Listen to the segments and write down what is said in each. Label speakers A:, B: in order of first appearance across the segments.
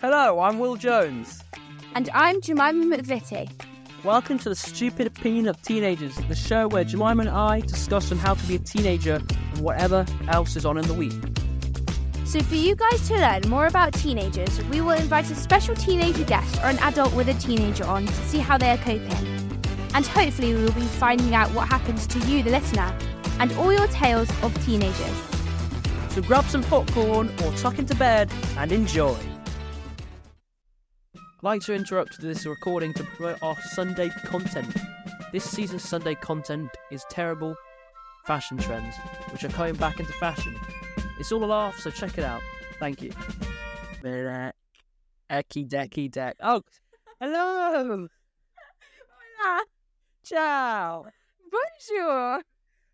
A: Hello, I'm Will Jones.
B: And I'm Jemima McVitie.
A: Welcome to the Stupid Opinion of Teenagers, the show where Jemima and I discuss on how to be a teenager and whatever else is on in the week.
B: So, for you guys to learn more about teenagers, we will invite a special teenager guest or an adult with a teenager on to see how they are coping. And hopefully, we will be finding out what happens to you, the listener, and all your tales of teenagers.
A: So grab some popcorn or tuck into bed and enjoy. I'd like to interrupt this recording to promote our Sunday content. This season's Sunday content is terrible fashion trends, which are coming back into fashion. It's all a laugh, so check it out. Thank you. Ecky decky deck. Oh, hello.
B: Hola,
A: Ciao.
B: bonjour.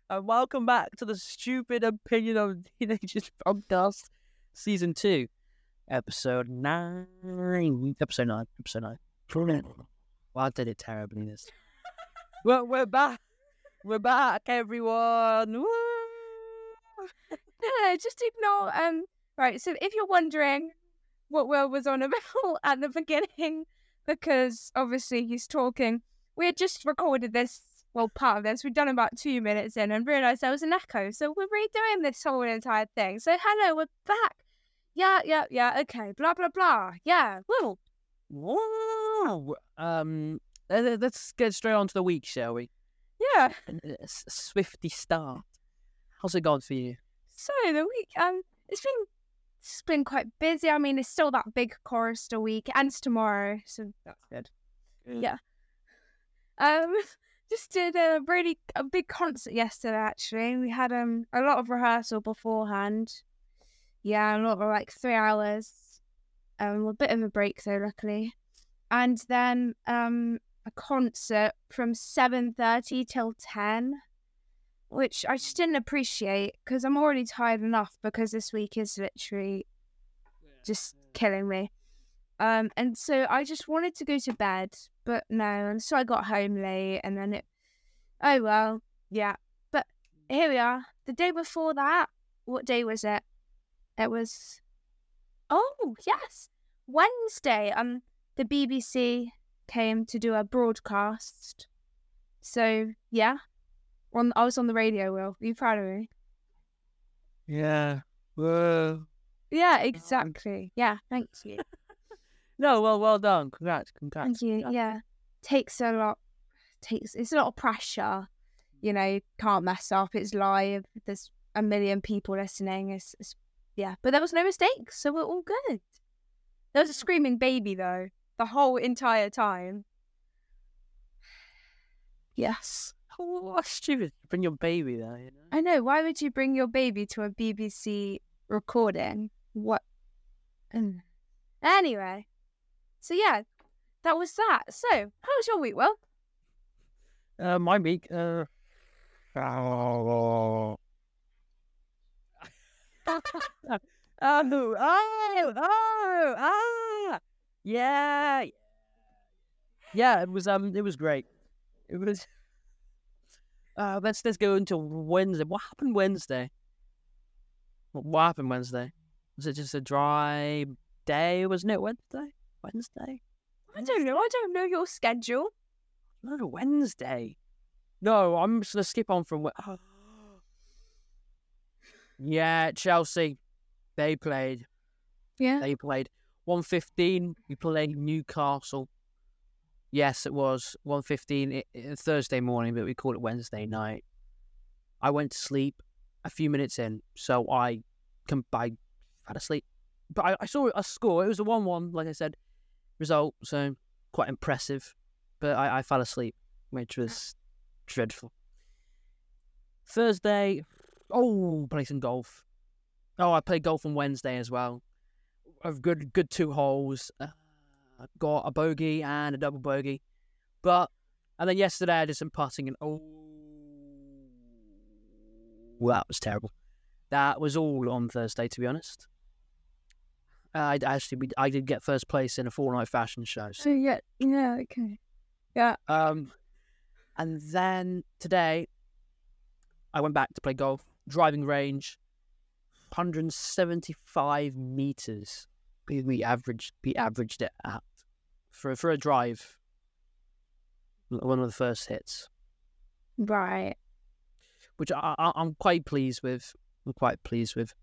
A: And welcome back to the Stupid Opinion of Teenagers podcast, season two, episode nine. Episode nine. Episode nine. Well, I did it terribly. This. well, we're back. We're back, everyone. Woo!
B: No, just ignore. Um, right. So, if you're wondering what Will was on about at the beginning, because obviously he's talking, we had just recorded this. Well, part of this we'd done about two minutes in and realised there was an echo, so we're redoing this whole entire thing. So, hello, we're back. Yeah, yeah, yeah. Okay. Blah blah blah. Yeah.
A: Woo! Um, let- let's get straight on to the week, shall we?
B: Yeah.
A: S- swifty start. How's it going for you?
B: So the week, um, it's been it's been quite busy. I mean, it's still that big chorister week, and it's tomorrow, so that's good. Yeah. Um, just did a really a big concert yesterday. Actually, we had um a lot of rehearsal beforehand. Yeah, a lot of like three hours. Um, a bit of a break though, luckily, and then um a concert from seven thirty till ten, which I just didn't appreciate because I'm already tired enough because this week is literally just killing me. Um, and so I just wanted to go to bed, but no, and so I got home late, and then it. Oh well, yeah. But here we are. The day before that, what day was it? It was. Oh yes, Wednesday. Um, the BBC came to do a broadcast. So yeah, on I was on the radio. Will, are you proud of me?
A: Yeah. Whoa.
B: Yeah, exactly. Yeah, thank you.
A: No, well, well done. Congrats, congrats.
B: Thank you.
A: congrats.
B: Yeah, takes a lot. Takes it's a lot of pressure. You know, can't mess up. It's live. There's a million people listening. It's, it's yeah, but there was no mistakes, so we're all good. There was a screaming baby though the whole entire time. Yes,
A: Oh, that's stupid. Bring your baby there, you know.
B: I know. Why would you bring your baby to a BBC recording? What? Mm. Anyway, so yeah, that was that. So, how was your week, Will?
A: Uh, my week. Uh. Oh. oh, oh, oh, ah, yeah, yeah. It was um, it was great. It was. Uh, let's let's go into Wednesday. What happened Wednesday? What, what happened Wednesday? Was it just a dry day? Wasn't it Wednesday? Wednesday?
B: I don't know. I don't know your schedule.
A: No, Wednesday. No, I'm just gonna skip on from. Wed- yeah, Chelsea. They played.
B: Yeah.
A: They played. One fifteen. We played Newcastle. Yes, it was one fifteen Thursday morning, but we called it Wednesday night. I went to sleep a few minutes in, so I, com- I had a sleep. But I, I saw a score. It was a one-one, like I said, result. So quite impressive. But I, I fell asleep, which was dreadful. Thursday, oh, play some golf. Oh, I played golf on Wednesday as well. A good, good two holes. Uh, got a bogey and a double bogey, but and then yesterday I did some putting and oh, well, that was terrible. That was all on Thursday, to be honest. Uh, I actually I did get first place in a night fashion show. So
B: So yeah, yeah, okay. Yeah.
A: um, and then today, I went back to play golf, driving range, 175 meters we, averaged we averaged it at for for a drive. One of the first hits,
B: Right.
A: which I, I I'm quite pleased with. I'm quite pleased with.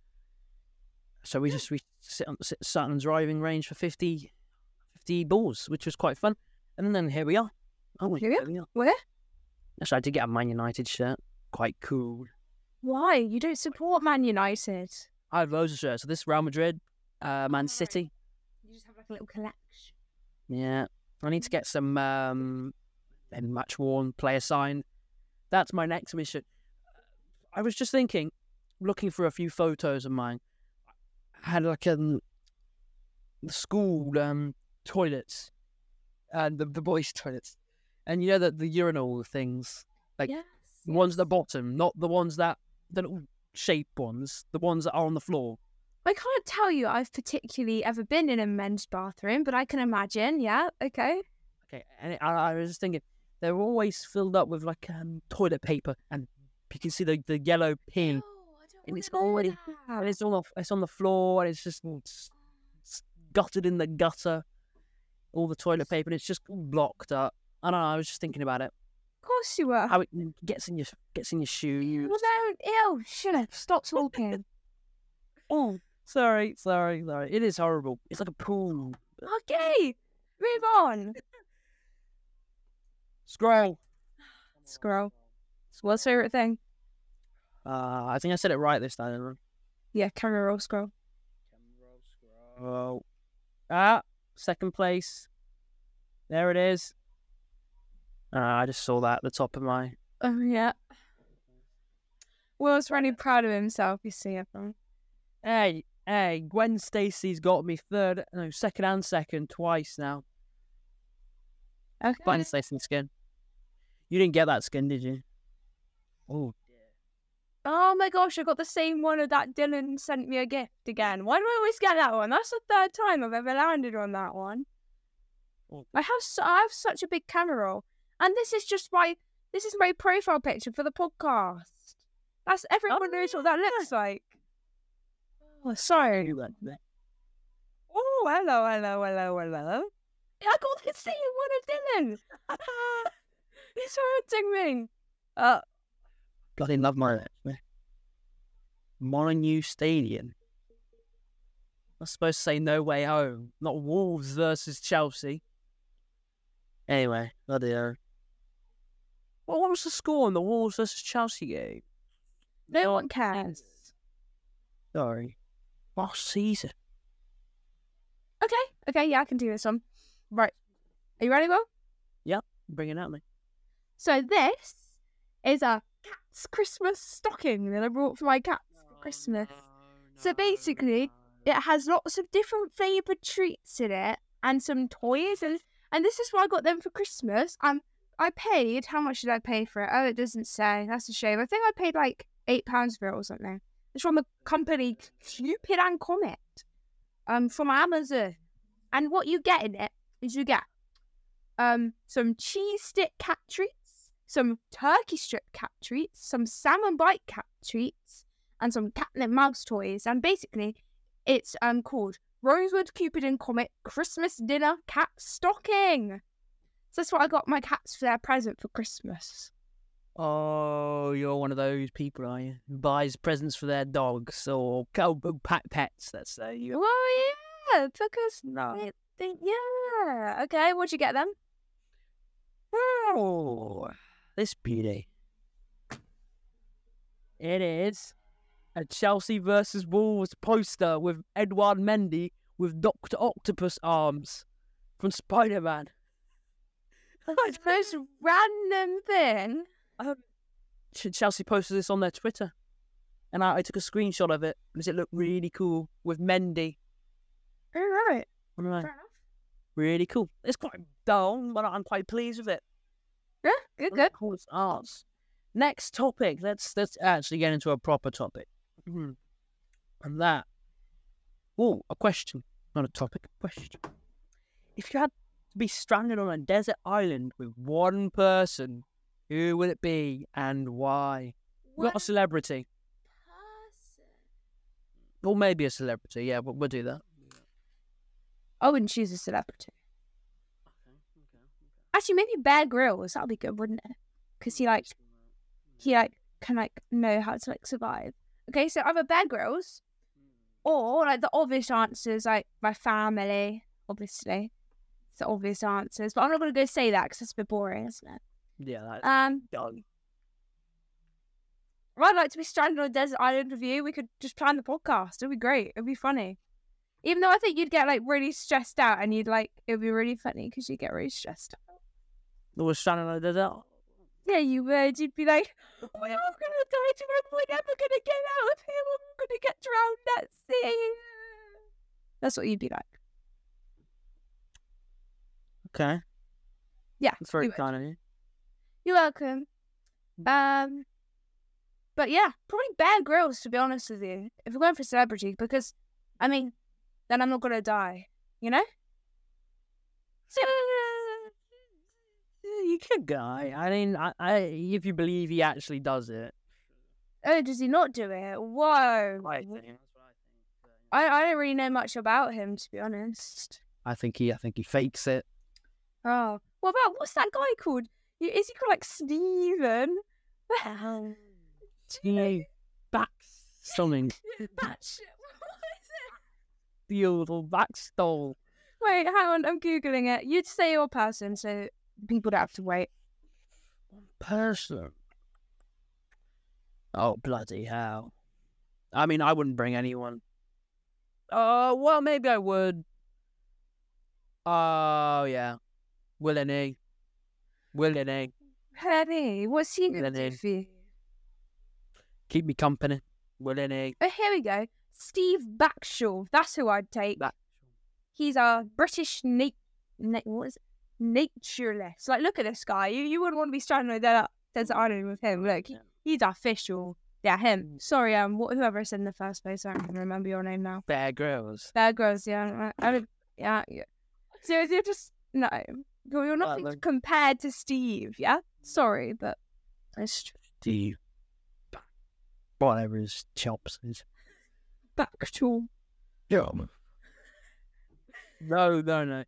A: So we just we sit on sit, sat on driving range for 50, 50 balls, which was quite fun. And then here we are. Oh,
B: Here we are.
A: we are.
B: Where?
A: Actually, I did get a Man United shirt. Quite cool.
B: Why? You don't support Man United.
A: I have loads of shirts. So this Real Madrid, uh, Man. City.
B: You just have like a little collection.
A: Yeah, I need to get some um, then match worn player sign. That's my next mission. I was just thinking, looking for a few photos of mine. I had like um, the school um toilets, and the the boys' toilets, and you know that the urinal things, Like,
B: yes.
A: the ones at the bottom, not the ones that the little shape ones, the ones that are on the floor.
B: I can't tell you I've particularly ever been in a men's bathroom, but I can imagine. Yeah. Okay.
A: Okay, and I, I was just thinking they're always filled up with like um, toilet paper, and you can see the, the yellow pin, and it's already and it's on the it's on the floor, and it's just it's, it's gutted in the gutter, all the toilet paper, and it's just blocked up. I don't know. I was just thinking about it,
B: Of course you were.
A: how it gets in your gets in your shoes.
B: Well, don't. Ew. Shut up. Stop talking.
A: Oh, sorry, sorry, sorry. It is horrible. It's like a pool.
B: okay. Move on.
A: Scroll.
B: Scroll. What's your favorite thing?
A: Uh, I think I said it right this time. Yeah, camera
B: roll scroll. camera roll scroll.
A: Oh. Ah, second place. There it is. Uh, I just saw that at the top of my.
B: Oh yeah. Will's really proud of himself. You see everyone.
A: Hey, hey, Gwen Stacy's got me third, no, second and second twice now.
B: Okay.
A: Gwen Stacy skin. You didn't get that skin, did you? Oh,
B: Oh my gosh, I got the same one that Dylan sent me a gift again. Why do I always get that one? That's the third time I've ever landed on that one.
A: Oh.
B: I have su- I have such a big camera roll, and this is just my this is my profile picture for the podcast. That's everyone knows what that looks like. Oh, sorry. Oh, hello, hello, hello, hello. I got the same one of Dylan. He's hurting me. Uh,
A: bloody love my Molineux Stadium. I was supposed to say no way home, not Wolves versus Chelsea. Anyway, bloody hell. Well, what was the score in the Wolves versus Chelsea game?
B: no one cares.
A: Sorry. Last season.
B: Okay, okay, yeah, I can do this one. Right. Are you ready, Will?
A: Yep, bring it at me.
B: So this is a cat's Christmas stocking that I brought for my cats for Christmas. So basically, It has lots of different flavoured treats in it and some toys and and this is what I got them for Christmas. Um I paid how much did I pay for it? Oh it doesn't say. That's a shame. I think I paid like eight pounds for it or something. It's from the company Cupid and Comet. Um from Amazon. And what you get in it is you get um some cheese stick cat treats, some turkey strip cat treats, some salmon bite cat treats, and some catnip mouse toys. And basically, it's um called Rosewood Cupid and Comet Christmas Dinner Cat Stocking. That's what I got my cats for their present for Christmas.
A: Oh, you're one of those people, are you? Who buys presents for their dogs or pet pets, let's say. You...
B: Well, yeah, because
A: No.
B: yeah. Okay, what'd you get them?
A: Oh, this beauty. It is a Chelsea versus Wolves poster with Edward Mendy with Doctor Octopus arms from Spider Man.
B: The most random thing.
A: Chelsea posted this on their Twitter, and I, I took a screenshot of it because it looked really cool with Mendy.
B: All right.
A: I don't
B: Fair enough.
A: really cool. It's quite dull, but I'm quite pleased with it.
B: Yeah, good, good.
A: Cool, it's arts. Next topic. Let's let's actually get into a proper topic. Mhm. And that. Oh, a question, not a topic. A question. If you had to be stranded on a desert island with one person, who would it be and why? Not a celebrity, Person. or maybe a celebrity. Yeah, we'll, we'll do that.
B: I wouldn't choose a celebrity. Actually, maybe Bear Grylls. That'd be good, wouldn't it? Because he like he like can like know how to like survive. Okay, so either Bear Grylls hmm. or like the obvious answers, like my family, obviously. The obvious answers, but I'm not gonna go say that because it's a bit boring, isn't it?
A: Yeah, that
B: Um,
A: done.
B: I'd like to be stranded on a desert island with you. We could just plan the podcast. It'd be great. It'd be funny. Even though I think you'd get like really stressed out, and you'd like it'd be really funny because you'd get really stressed out.
A: There was Shannon like that.
B: Yeah, you would. You'd be like, "Oh God, I'm gonna die tomorrow. We're never gonna get out of here. I'm gonna get drowned at sea." That's what you'd be like.
A: Okay.
B: Yeah,
A: That's very
B: you would.
A: kind of you.
B: You're welcome. Um, but yeah, probably Bear Grylls to be honest with you. If we're going for celebrity, because I mean, then I'm not gonna die. You know. So,
A: You could guy. I mean, I, I, if you believe he actually does it,
B: oh, does he not do it? Whoa.
A: I think. That's what I think.
B: I, I don't really know much about him to be honest.
A: I think he, I think he fakes it.
B: Oh, what about what's that guy called? Is he called like Steven?
A: He back something.
B: Batshit. What is it?
A: The old backstall.
B: Wait, hang on. I'm googling it. You'd say your person, so people don't have to wait.
A: person. Oh bloody hell! I mean, I wouldn't bring anyone. Uh, well, maybe I would. Oh yeah, Will and E. Will and E.
B: Penny, what's he gonna do for you?
A: Keep me company. Will and E.
B: Oh, here we go. Steve Backshall. That's who I'd take.
A: Back-
B: He's a British na- na- what is it? naturalist. Like, look at this guy. You you wouldn't want to be stranded on that desert island with him. Look, he,
A: Yeah.
B: he's official. Yeah, him. Sorry, um, wh- whoever said in the first place. I don't even remember your name now.
A: Bear Grylls.
B: Bear Grylls. Yeah, I, I. Yeah, yeah. So you're just no. You're, nothing compared to Steve. Yeah. Sorry, but it's true.
A: Steve. Whatever his chops is.
B: Backshall.
A: Yeah. No, no, no.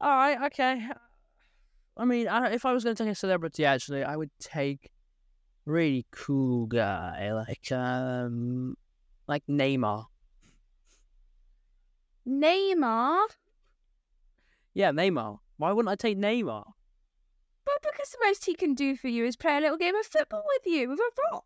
A: All right, okay. I mean, I if I was going to take a celebrity, actually, I would take really cool guy like um like Neymar.
B: Neymar.
A: Yeah, Neymar. Why wouldn't I take Neymar?
B: But because the most he can do for you is play a little game of football with you with a rock.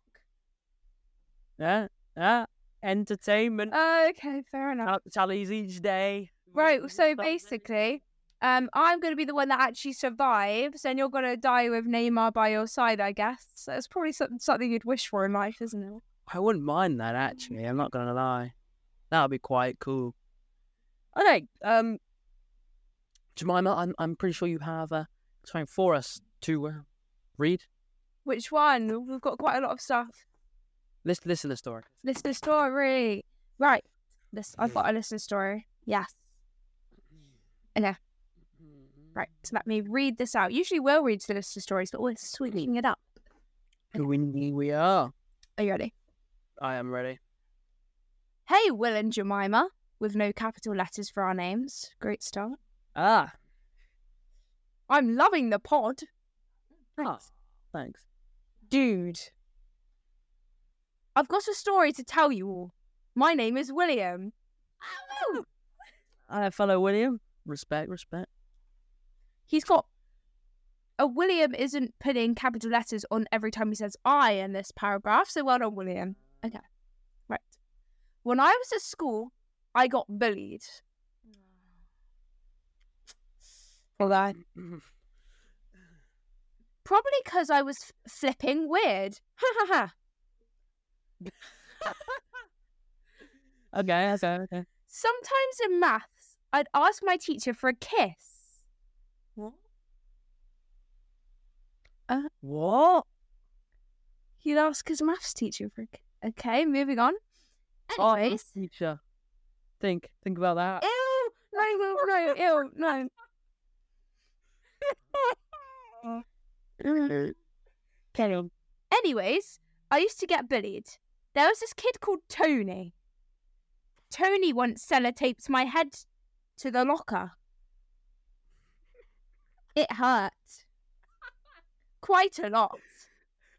A: Yeah, yeah. Entertainment.
B: Okay, fair enough.
A: Tallies each day.
B: Right, so basically, um, I'm going to be the one that actually survives, and you're going to die with Neymar by your side, I guess. So it's probably something, something you'd wish for in life, isn't it?
A: I wouldn't mind that actually. I'm not gonna lie. That would be quite cool. Okay, um, Jemima, I'm I'm pretty sure you have uh, something for us to uh, read.
B: Which one? We've got quite a lot of stuff.
A: Listen, listen the story.
B: Listen the story. Right. This I've got a listener story. Yes. Okay. Right. So let me read this out. Usually Will reads the listener stories, but we're sweeping it up.
A: We we are.
B: Are you ready?
A: I am ready.
B: Hey, Will and Jemima, with no capital letters for our names. Great start.
A: Ah,
B: I'm loving the pod.
A: ah, thanks.
B: Dude. I've got a story to tell you all. My name is William.
A: Uh, fellow William, respect, respect.
B: He's got. A William isn't putting capital letters on every time he says I in this paragraph, so well done, William. Okay. Right. When I was at school, I got bullied. Hold on. Probably because I was f- flipping weird. Ha ha ha.
A: Okay, okay, okay.
B: Sometimes in maths, I'd ask my teacher for a kiss.
A: What? Uh, what?
B: He'd ask his maths teacher for a kiss. Okay, moving on.
A: Oh,
B: Anyways.
A: teacher. Think, think about that.
B: Ew! No, no, no, ew, no. Anyways, I used to get bullied. There was this kid called Tony. Tony once sellotaped my head to the locker. It hurt. Quite a lot.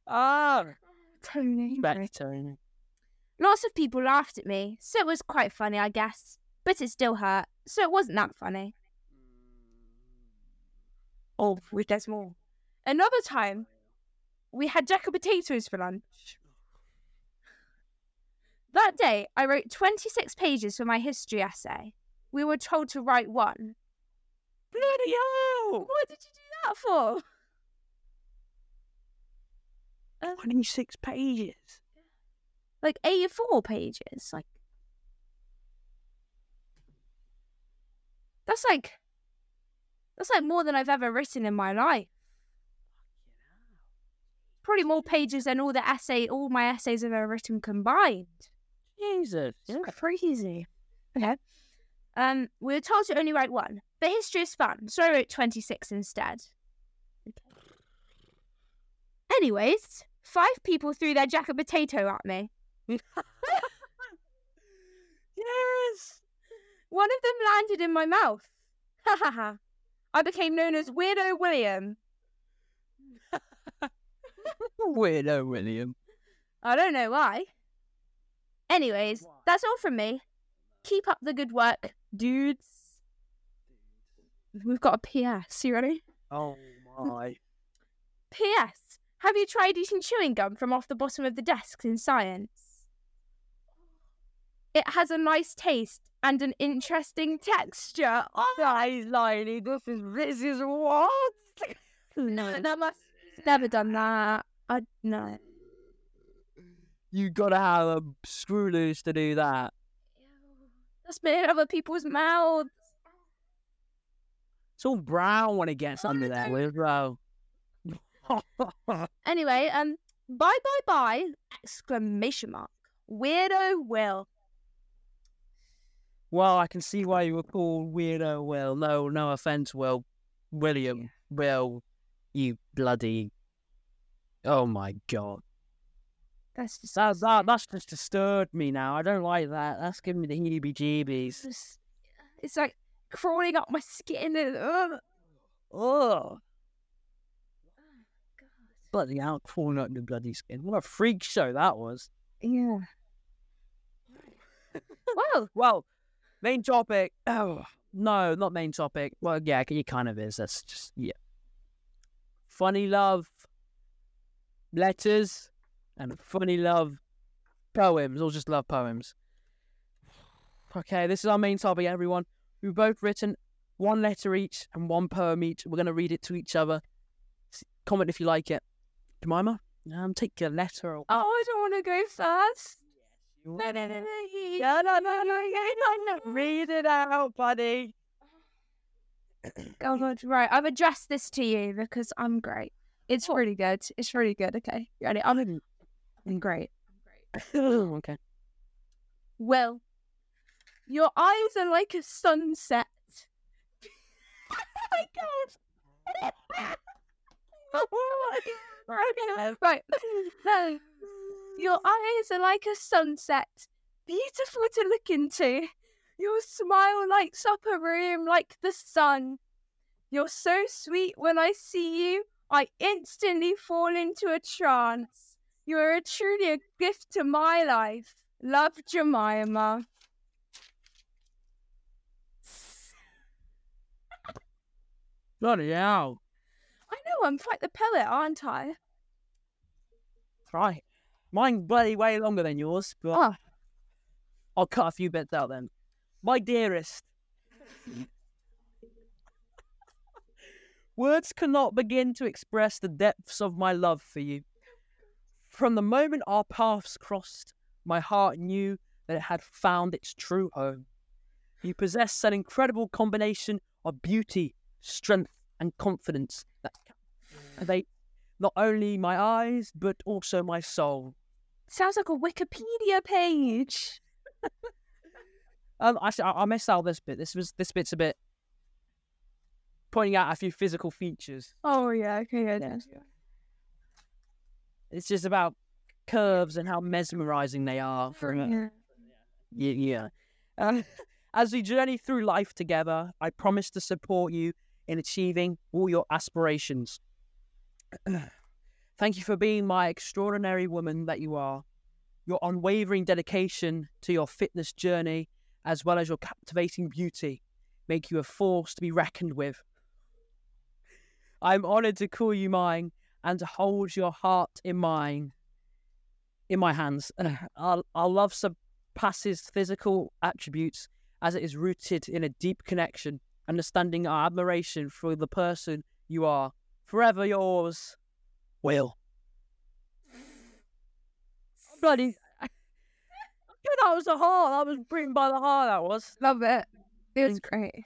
A: Ah,
B: Tony.
A: better.
B: Lots of people laughed at me, so it was quite funny, I guess. But it still hurt, so it wasn't that funny. Oh, wait, there's more. Another time, we had jack of potatoes for lunch. That day, I wrote 26 pages for my history essay. We were told to write one.
A: Bloody hell!
B: What did you do that for? Um,
A: 26 pages.
B: like 84 pages. Like, that's like, that's like more than I've ever written in my life. Probably more pages than all the essay, all my essays I've ever written combined.
A: Jesus.
B: It's crazy. Okay. Um, we were told to only write one, but history is fun, so I wrote 26 instead. Okay. Anyways, five people threw their jack of potato at me.
A: yes!
B: One of them landed in my mouth. Ha ha ha. I became known as Weirdo William.
A: Weirdo, William.
B: I don't know why. Anyways, that's all from me. Keep up the good work, dudes. We've got a PS. You ready?
A: Oh my.
B: P.S. Have you tried eating chewing gum from off the bottom of the desks in science? It has a nice taste and an interesting texture. Oh,
A: Guys, Lily, this is this is what?
B: no, must never done that. I no.
A: You gotta have a screw loose to do that.
B: That's been in other people's mouths.
A: It's all brown when it gets
B: Oh,
A: under there, as well.
B: Anyway, um, bye bye bye! Exclamation mark. Weirdo Will.
A: Well, I can see why you were called Weirdo Will. No, no offense, Will. William. Will. You bloody. Oh my god.
B: That's just
A: That, that, that's just disturbed me now. I don't like that. That's giving me the heebie jeebies.
B: just- it's like crawling up my skin and ugh.
A: Ugh. Oh, bloody out crawling up the bloody skin. What a freak show that was.
B: Yeah. well,
A: Well, main topic. Oh, no, not main topic. Well, yeah, it kind of is. That's just, yeah. Funny love letters and funny love poems, or just love poems. Okay, this is our main topic, everyone. We've both written one letter each and one poem each. We're going to read it to each other. Comment if you like it. Jemima, um, take your letter. Or...
B: oh, I don't want to go first.
A: No,
B: No, no, no, no.
A: no. Read it out, buddy.
B: Oh God, right. I've addressed this to you because I'm great. It's really good. It's really good. Okay, you ready? I'm, I'm great.
A: okay.
B: Well, your eyes are like a sunset. oh my God. Okay, right. No. Your eyes are like a sunset, beautiful to look into. Your smile lights up a room like the sun. You're so sweet when I see you, I instantly fall into a trance. You are truly a gift to my life. Love Jemima.
A: Bloody hell.
B: I know I'm quite the poet, aren't I?
A: Right. Mine bloody way longer than yours, but
B: Oh,
A: I'll cut a few bits out then. My dearest. Words cannot begin to express the depths of my love for you. From the moment our paths crossed, my heart knew that it had found its true home. You possess an incredible combination of beauty, strength, and confidence that captivate not only my eyes, but also my soul.
B: sounds like a Wikipedia page.
A: Um, I, I missed out this bit. This was this bit's a bit pointing out a few physical features.
B: Oh yeah, okay, yeah.
A: Yeah. It's just about curves and how mesmerizing they are. For a-
B: yeah.
A: yeah, yeah. Uh, As we journey through life together, I promise to support you in achieving all your aspirations. Thank you for being my extraordinary woman that you are. Your unwavering dedication to your fitness journey, as well as your captivating beauty, make you a force to be reckoned with. I'm honored to call you mine and to hold your heart in mine, in my hands. Our, our love surpasses physical attributes as it is rooted in a deep connection, understanding our admiration for the person you are. Forever yours, Will. Bloody. that was a heart. That was written by the heart. That was.
B: Love it. It was great.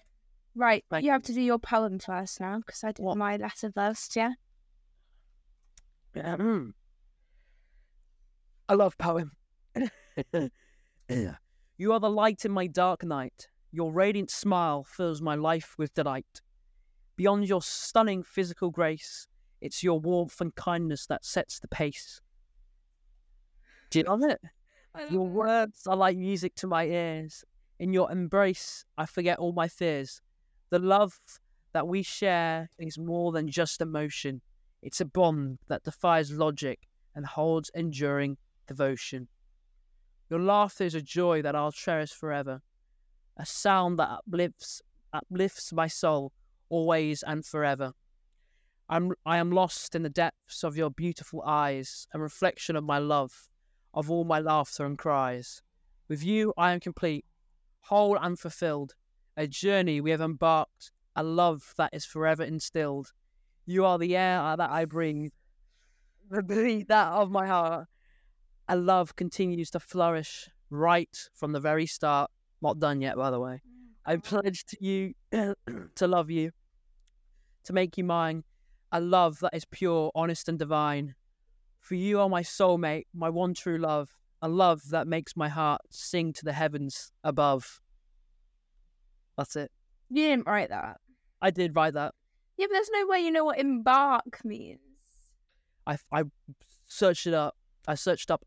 B: Right,
A: Thank
B: you have to do your poem first now because I did
A: What?
B: my letter first. Yeah.
A: Yeah, mm. I love poem. you are the light in my dark night. Your radiant smile fills my life with delight. Beyond your stunning physical grace, it's your warmth and kindness that sets the pace. Do you love it? Your words are like music to my ears. In your embrace, I forget all my fears. The love that we share is more than just emotion. It's a bond that defies logic and holds enduring devotion. Your laughter is a joy that I'll cherish forever, a sound that uplifts, uplifts my soul always and forever. I'm, I am lost in the depths of your beautiful eyes, a reflection of my love, of all my laughter and cries. With you, I am complete, whole and fulfilled, a journey we have embarked, a love that is forever instilled. You are the air that I breathe, the beat that of my heart. A love continues to flourish right from the very start. Not done yet, by the way. I mm. pledge to you to love you, to make you mine. A love that is pure, honest, and divine. For you are my soulmate, my one true love. A love that makes my heart sing to the heavens above. That's it.
B: You didn't write that.
A: I did write that.
B: Yeah, but there's no way you know what embark means.
A: I, I searched it up. I searched up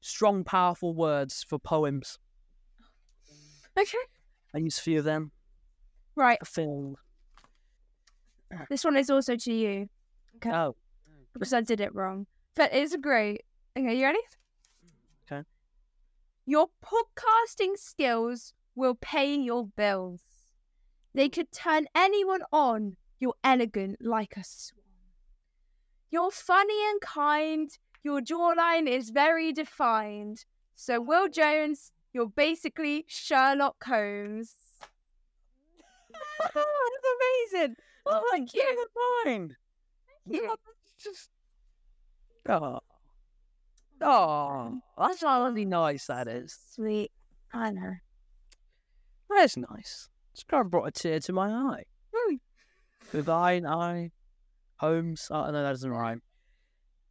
A: strong, powerful words for poems.
B: Okay.
A: I used a few of them.
B: Right.
A: I filmed. Uh-huh.
B: This one is also to you Okay.
A: Oh,
B: because I did it wrong. But it's great. Okay, you ready?
A: Okay.
B: Your podcasting skills will pay your bills. They could turn anyone on. You're elegant like a swan. You're funny and kind. Your jawline is very defined. So, Will Jones, you're basically Sherlock Holmes.
A: that's amazing.
B: Oh, thank you.
A: Mine. that's just. Oh. Oh, that's really nice. That is.
B: Sweet. I know.
A: That's nice. It's kind of brought a tear to my eye.
B: Hmm.
A: With thine eye, Holmes. Oh, no, that doesn't rhyme.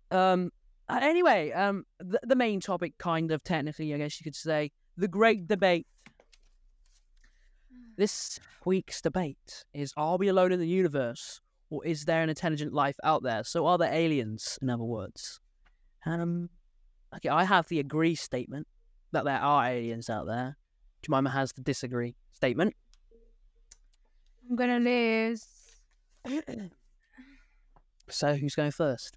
A: Um. Anyway, um, the, the main topic, kind of technically, I guess you could say, the great debate. This week's debate is: Are we alone in the universe, or is there an intelligent life out there? So, are there aliens? In other words, um, okay, I have the agree statement that there are aliens out there. Jemima has the disagree statement.
B: I'm gonna lose.
A: So who's going first?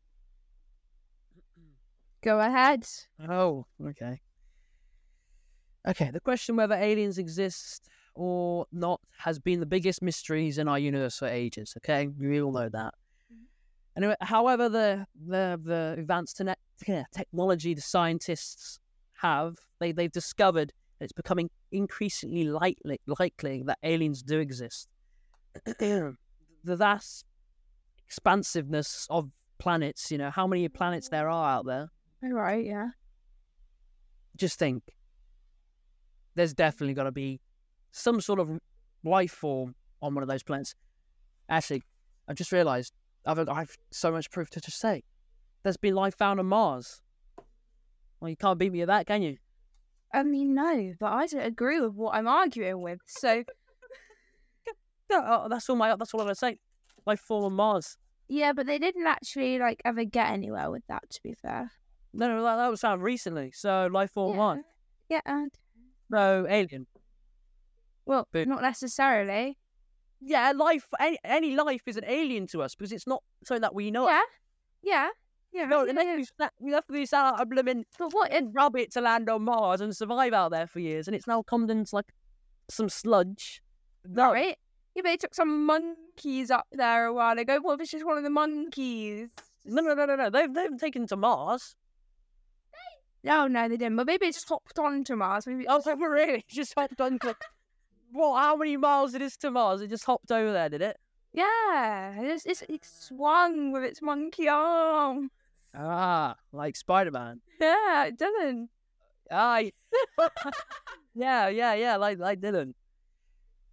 B: Go ahead.
A: Oh, okay. Okay, the question whether aliens exist or not has been the biggest mysteries in our universe for ages. Okay, we all know that. Mm-hmm. Anyway, however, the the the advanced te- technology the scientists have, they they've discovered that it's becoming increasingly likely likely that aliens do exist. the vast expansiveness of planets, you know, how many planets there are out there.
B: All right. Yeah.
A: Just think, there's definitely got to be some sort of life form on one of those planets. Actually, I've just realised I've I've so much proof to just say. There's been life found on Mars. Well, you can't beat me at that, can you?
B: I mean, no, but I don't agree with what I'm arguing with. So
A: No, uh, that's all my. That's all I'm gonna say. Life form on Mars.
B: yeah, but they didn't actually like ever get anywhere with that. To be fair.
A: No, no, that, that was found recently. So life form on
B: yeah.
A: Mars.
B: Yeah. And
A: No alien.
B: Well,
A: But-
B: not necessarily.
A: Yeah, life. Any, any life is an alien to us because it's not something that we know.
B: Yeah. Yeah. Yeah.
A: No,
B: yeah, yeah.
A: we, sna- we left this out a blooming
B: But what? It,
A: rabbit to land on Mars and survive out there for years, and it's now come into like some sludge. No,
B: right? Yeah, but they took some monkeys up there a while ago. What if it's just one of the monkeys?
A: no, no, no, no, no. They've they've taken to Mars.
B: No, no, they didn't. But maybe it just hopped onto Mars. Maybe.
A: Oh, so really? Just hopped on. What? How many miles it is to Mars? It just hopped over there, did it?
B: Yeah, it's, it's, it swung with its monkey arm.
A: Ah, like Spider Man.
B: Yeah, it didn't.
A: Ah, yeah, yeah, yeah. Like like Dylan.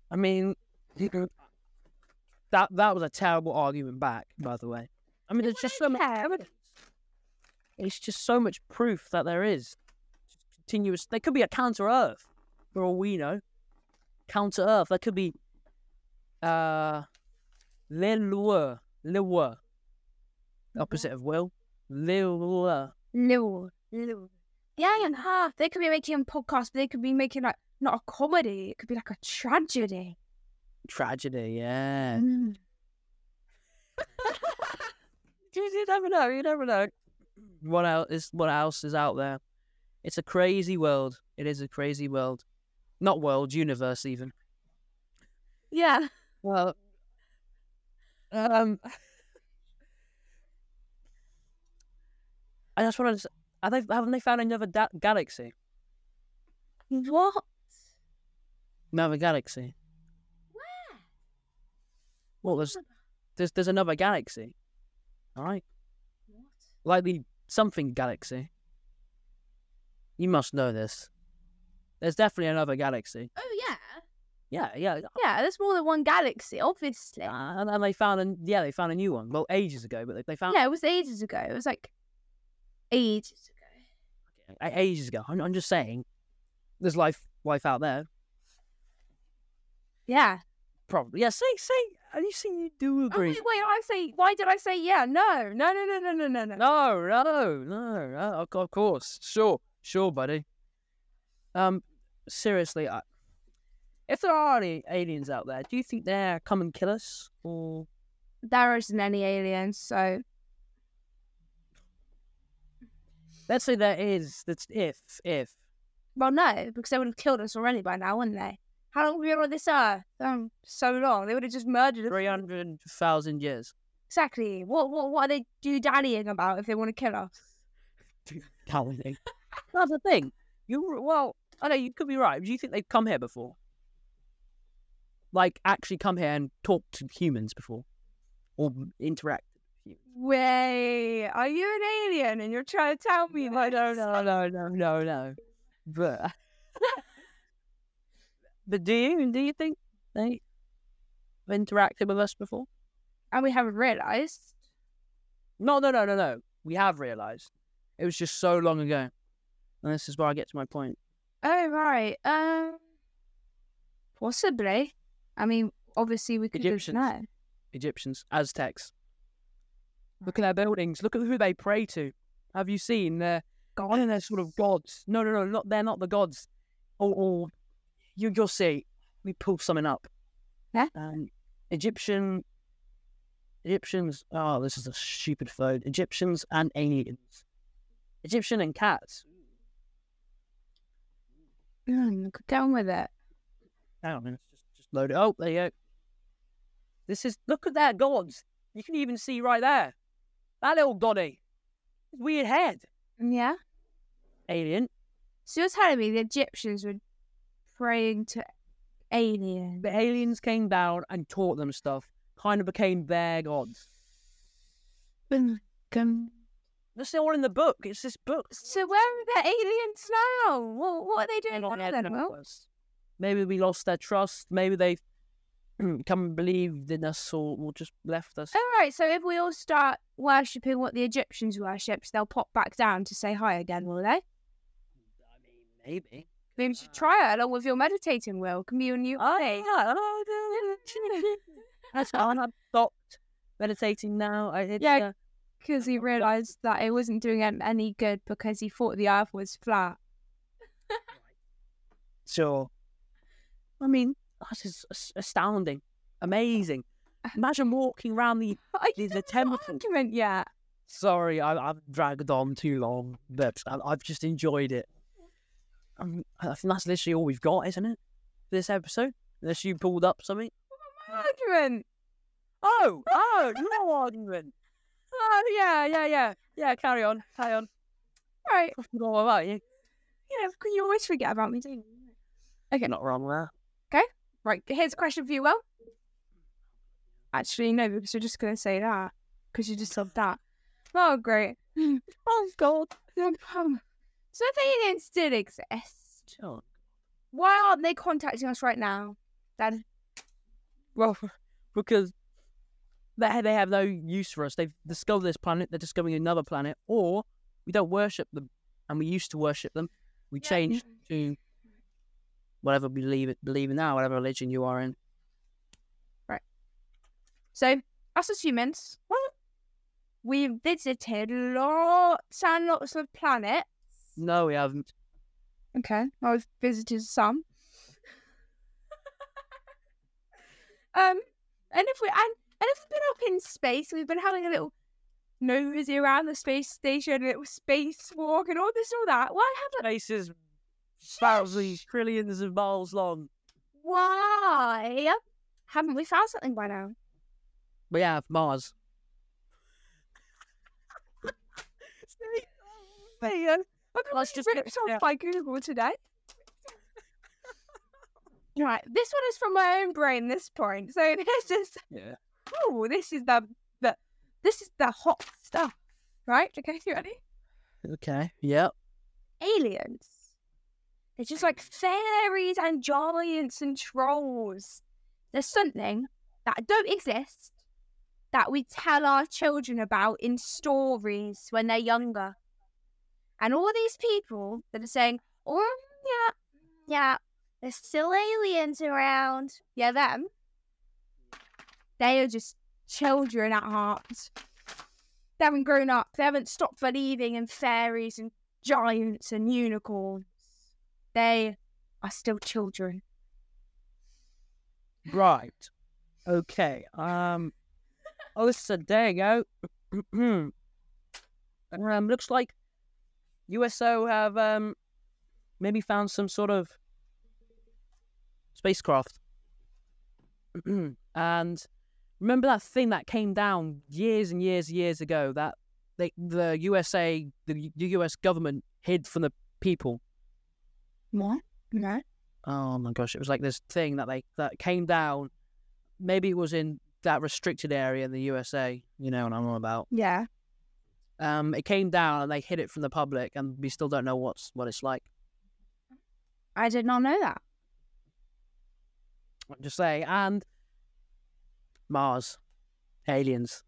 A: I mean, that that was a terrible argument back, by the way. I mean, there's just so much evidence. It's just so much proof that there is continuous. There could be a counter Earth, for all we know. Counter Earth. That could be, uh, Lilua, Lilua, opposite of Will, Lilua.
B: No, no. Yeah, and half. They could be making a podcast, but they could be making like not a comedy. It could be like a tragedy.
A: Tragedy, yeah.
B: Mm.
A: you, you never know. You never know. What else is what else is out there? It's a crazy world. It is a crazy world. Not world, universe even.
B: Yeah.
A: Well, um, I just wanted to. Are they, haven't they found another da- galaxy?
B: What?
A: Another galaxy.
B: Where?
A: Well, there's there's there's another galaxy. All right,
B: What?
A: like the something galaxy. You must know this. There's definitely another galaxy.
B: Oh yeah.
A: Yeah, yeah.
B: Yeah, there's more than one galaxy, obviously.
A: Uh, and, and they found a yeah, they found a new one. Well, ages ago, but they, they found
B: yeah, it was ages ago. It was like ages ago.
A: a- ages ago. I'm, I'm just saying, there's life life out there.
B: Yeah.
A: Probably. Yeah. Say say. You seen? You do
B: Oh,
A: agree?
B: wait, wait, I say why did I say yeah? No, no, no, no, no, no, no, no.
A: No, no, no, no. Of course, sure, sure, buddy. Um, seriously, I, if there are any aliens out there, do you think they're come and kill us, or
B: There isn't any aliens, so
A: let's say there is? That's if, if.
B: well no, because they would have killed us already by now, wouldn't they? How long have we been on this earth? Um, so long. They would have just murdered us.
A: Three hundred thousand years.
B: Exactly. What what what are they do dallying about if they want to kill us?
A: Counting. That's the thing. You well, I know you could be right. Do you think they've come here before? Like actually come here and talk to humans before, or interact with humans?
B: Wait, are you an alien and you're trying to tell me
A: No,
B: that?
A: no, no, no, no, no, no. But but do you do you think they have interacted with us before?
B: And we haven't realised.
A: No, no, no, no, no. We have realised. It was just so long ago. And this is where I get to my point.
B: Oh right. Um possibly. I mean, obviously we could
A: Egyptians.
B: know.
A: Egyptians, Aztecs. Look at their buildings. Look at who they pray to. Have you seen their God and their sort of gods? No, no, no, not they're not the gods. Or, or you, you'll see. We pull something up.
B: Yeah?
A: Um, Egyptian, Egyptians. Oh, this is a stupid phone. Egyptians and aliens. Egyptian and cats.
B: Mm, on with it.
A: Hang on a minute. Just, just load it. Oh, there you go. This is. Look at their gods. You can even see right there. That little goddy. Weird head.
B: Yeah.
A: Alien.
B: So you're telling me the Egyptians were praying to aliens?
A: The aliens came down and taught them stuff. Kind of became their gods.
B: Can-
A: That's all in the book. It's this book.
B: So where are the aliens now? What, what are they doing
A: yet,
B: then?
A: no,
B: Will?
A: Maybe we lost their trust. Maybe they've come and believed in us or, or just left us.
B: All right. So if we all start worshipping what the Egyptians worshipped, they'll pop back down to say hi again, will they?
A: I mean, maybe.
B: Maybe you should try it along with your meditating, Will. Can be your new thing.
A: yeah. oh, That's how I've stopped meditating now. I, it's,
B: Yeah.
A: uh,
B: Because he realised that it wasn't doing him any good because he thought the earth was flat.
A: Sure. I mean, That is as- astounding, amazing. Imagine walking around the.
B: I
A: The- the temple.
B: argument yet.
A: Sorry, I, I've dragged on too long, but I, I've just enjoyed it. Um, I think that's literally all we've got, isn't it? This episode, unless you pulled up something.
B: Argument.
A: Oh, oh, no argument. Yeah, yeah, yeah, yeah. Carry on, carry on.
B: Right.
A: I forgot about you.
B: Yeah, you always forget about me, don't you? Okay.
A: Not wrong there. Okay.
B: Right. Here's a question for you, Will. Actually, no, because you're just going to say that. Because you just said that. Oh, great. Oh, God. Problem. Um, so if aliens did exist,
A: Oh,
B: why aren't they contacting us right now? Then
A: well, because they they have no use for us. They've discovered this planet. They're discovering another planet, or we don't worship them, and we used to worship them. We
B: Yeah.
A: changed to whatever we believe it believe in now, whatever religion you are in. Right.
B: So, us as humans, well, we've visited lots and lots of planets.
A: No, we haven't.
B: Okay, I've visited some. um, and if we and, and if we've been up in space, we've been having a little nosy around the space station, a little spacewalk, and all this, and all that. Why haven't
A: Space is thousands, trillions of miles long.
B: why haven't we found something by now?
A: We have Mars.
B: Go. I got
A: just
B: ripped off
A: yeah.
B: by Google today. right, this one is from my own brain. This point, so this is
A: Yeah.
B: Oh, this is the the this is the hot stuff, right? Okay, you ready?
A: Okay. Yep.
B: Aliens. They're just like fairies and giants and trolls. There's something that don't exist that we tell our children about in stories when they're younger. And all these people that are saying, oh, yeah, yeah, there's still aliens around. Yeah, them. They are just children at heart. They haven't grown up. They haven't stopped believing in fairies and giants and unicorns. They are still children.
A: Right. Okay. Um. Oh, listen. There you go. um. Looks like USO have um maybe found some sort of spacecraft. and remember that thing that came down years and years and years ago that they the USA the, US government hid from the people.
B: What? No.
A: Oh my gosh, it was like this thing that they that came down. Maybe it was in that restricted area in the USA. You know what I'm on about.
B: Yeah.
A: Um, it came down and they hid it from the public, and we still don't know what's what it's like.
B: I did not know that.
A: I'm just saying. And Mars, aliens.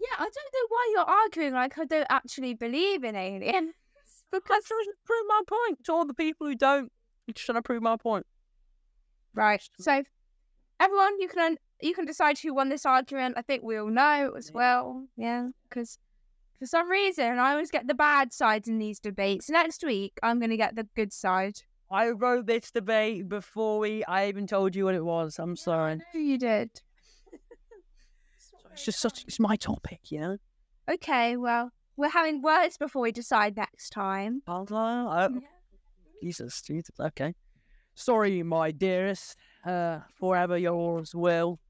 B: Yeah, I don't know why you're arguing like I don't actually believe in aliens. Because
A: I'm trying to prove my point to all the people who don't. I'm just trying to prove my point.
B: right, so everyone, you can you can decide who won this argument. I think we all know as
A: Yeah.
B: well. Yeah, because for some reason I always get the bad sides in these debates. Next week I'm going to get the good side.
A: I wrote this debate before we. I even told you what it was. I'm sorry.
B: No, you did.
A: It's just such. It's my topic, you know.
B: Okay, well, we're having words before we decide next time.
A: Oh, oh, Jesus, Jesus. Okay. Sorry, my dearest. Uh, forever yours, Will.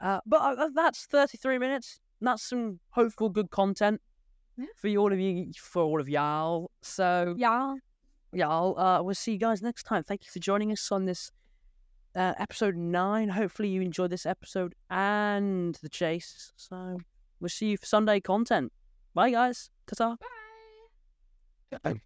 A: Uh, but uh, that's 33 minutes. That's some hopeful good content
B: Yeah.
A: for you, all of you, for all of y'all. So,
B: y'all,
A: y'all, uh, we'll see you guys next time. Thank you for joining us on this uh, episode nine. Hopefully, you enjoyed this episode and the chase. So, we'll see you for Sunday content. Bye, guys. Ta ta.
B: Bye.